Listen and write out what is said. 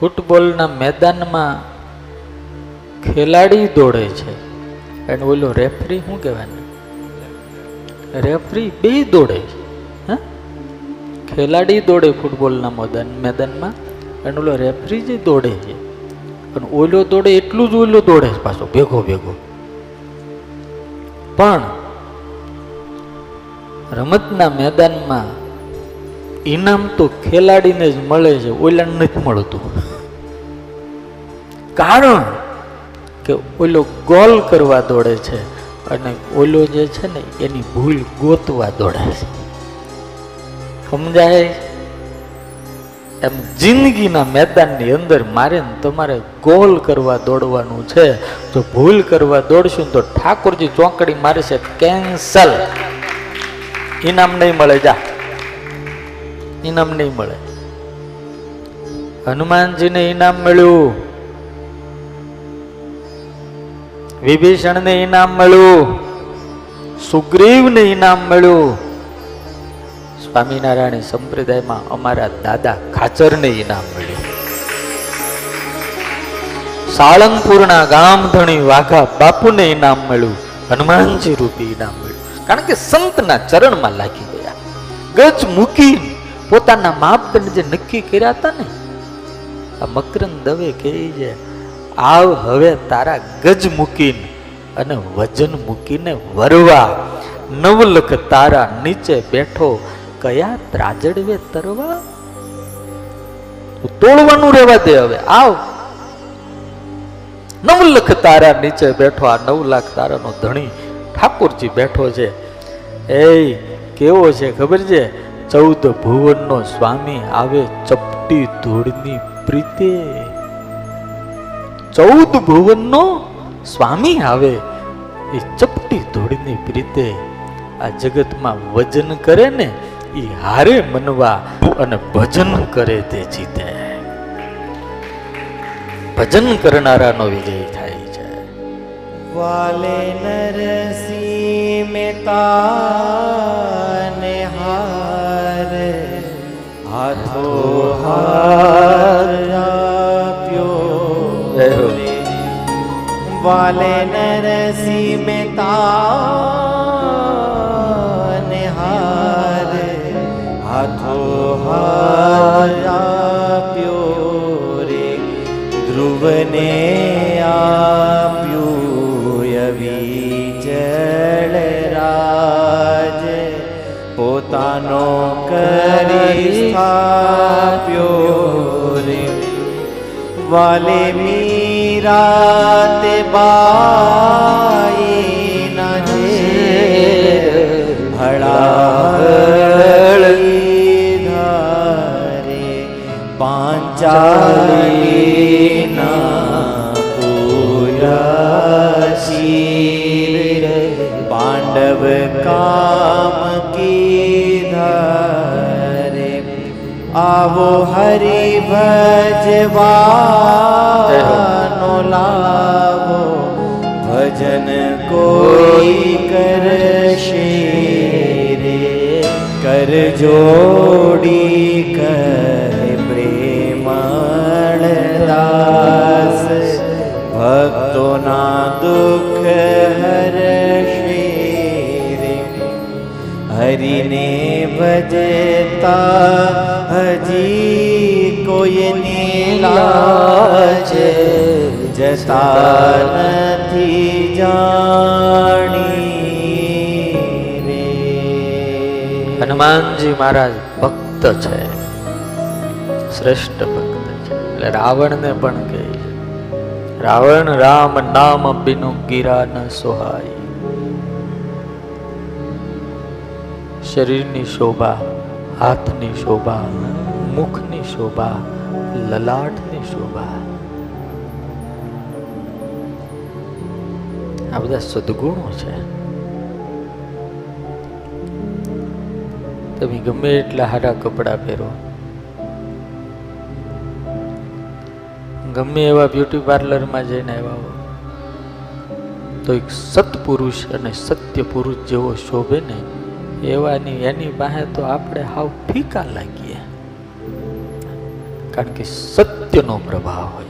ફૂટબોલના મેદાનમાં ખેલાડી દોડે છે. અને ઓલો રેફરી શું કહેવાય? રેફરી બે દોડે છે. હા? ખેલાડી દોડે ફૂટબોલના મેદાન, મેદાનમાં અને ઓલો રેફરી જે દોડે છે. અને ઓલો દોડે એટલું જ ઓલો દોડે છે પાછો, ભેગો ભેગો. પણ રમતના મેદાનમાં ઇનામ તો ખેલાડીને જ મળે છે, ઓલાને નથી મળતું. કારણ કે ઓલો ગોલ કરવા દોડે છે અને ઓલો જે છે ને, એની ભૂલ ગોતવા દોડે છે. સમજાય? એમ જિંદગીના મેદાનની અંદર મારે તમારે ગોલ કરવા દોડવાનું છે. જો ભૂલ કરવા દોડશું તો ઠાકોરજી ચોકડી મારે છે કેન્સલ. ઇનામ નહીં મળે, જા. ઇનામ નહીં મળે. હનુમાનજીને ઇનામ મળ્યું. વિભીષણને ઇનામ મળ્યું સુગ્રીવને ઇનામ મળ્યું સ્વામિનારાયણ સંપ્રદાયમાં અમારા દાદા ખાચરને ઇનામ મળ્યું સાળંગપુરના ગામ ધણી વાઘા બાપુને ઇનામ મળ્યું હનુમાનજી રૂપી ઇનામ મળ્યું કારણ કે સંતના ચરણમાં લાગી ગયા. ગજ મૂકી પોતાના માપદંડ જે નક્કી કર્યા હતા ને, આ મકરંદ દવે કહે છે આવ હવે તારા ગજ મૂકીને અને વજન મૂકીને વરવા. નવલખ તારા નીચે બેઠો, કયા ત્રાજડવે તરવા? તોડવાનું રહેવા દે હવે, આવ. નવ લખ તારા નીચે બેઠો, આ નવ લાખ તારાનો ધણી ઠાકોરજી બેઠો છે. એ કેવો છે ખબર છે? ચૌદ ભુવનનો સ્વામી આવે ચપટી ધૂળની પ્રીતે. ચૌદ ભુવનનો સ્વામી આવે, એ ચપટી ધોળીની પ્રીતે આ જગતમાં વજન કરે ને, એ હારે મનવા અને ભજન કરે તે જીતે. ભજન કરનારાનો વિજય થાય છે. વાલે નરસિંહ મહેતા ને હાર હાથો હાર મહેતા ને હાર હાથો આપ્યો રે ધ્રુવને આપ્યું યવી જળ રાજ પોતાનો કરી સ્થાપ્યો રે વાલે મીરાત બાઈ હળાહળી ધારે પાંચાલીના પૂરા શીર પાંડવ કામ કીધારે આવો હરિ ભજવાનો લાવો ભજન કોઈ કરશે કર જોડી કહે પ્રેમળ દાસ ભક્તોના દુઃખ હરશે રે હરિને ભજતા હજી કોઈની લાજ જતા નથી જાણી. હનુમાનજી મહારાજ ભક્ત છે. શ્રેષ્ઠ ભક્ત છે. એટલે રાવણને પણ કહે રાવણ રામ નામ બિનુ ગીરા ન સોહાય. શરીરની શોભા, હાથની શોભા, મુખની શોભા, લલાટની શોભા. આ બધા સદગુણો છે. તમે ગમે એટલા સારા કપડાં પહેરો. ગમે એવા બ્યુટી પાર્લરમાં જઈને આવ્યા હો તો એક સત્પુરુષ અને સત્ય પુરુષ જેવો શોભે ને, એવાની, એની પાસે તો આપણે હાવ ફીકા લાગીએ. કારણ કે સત્યનો પ્રભાવ હોય.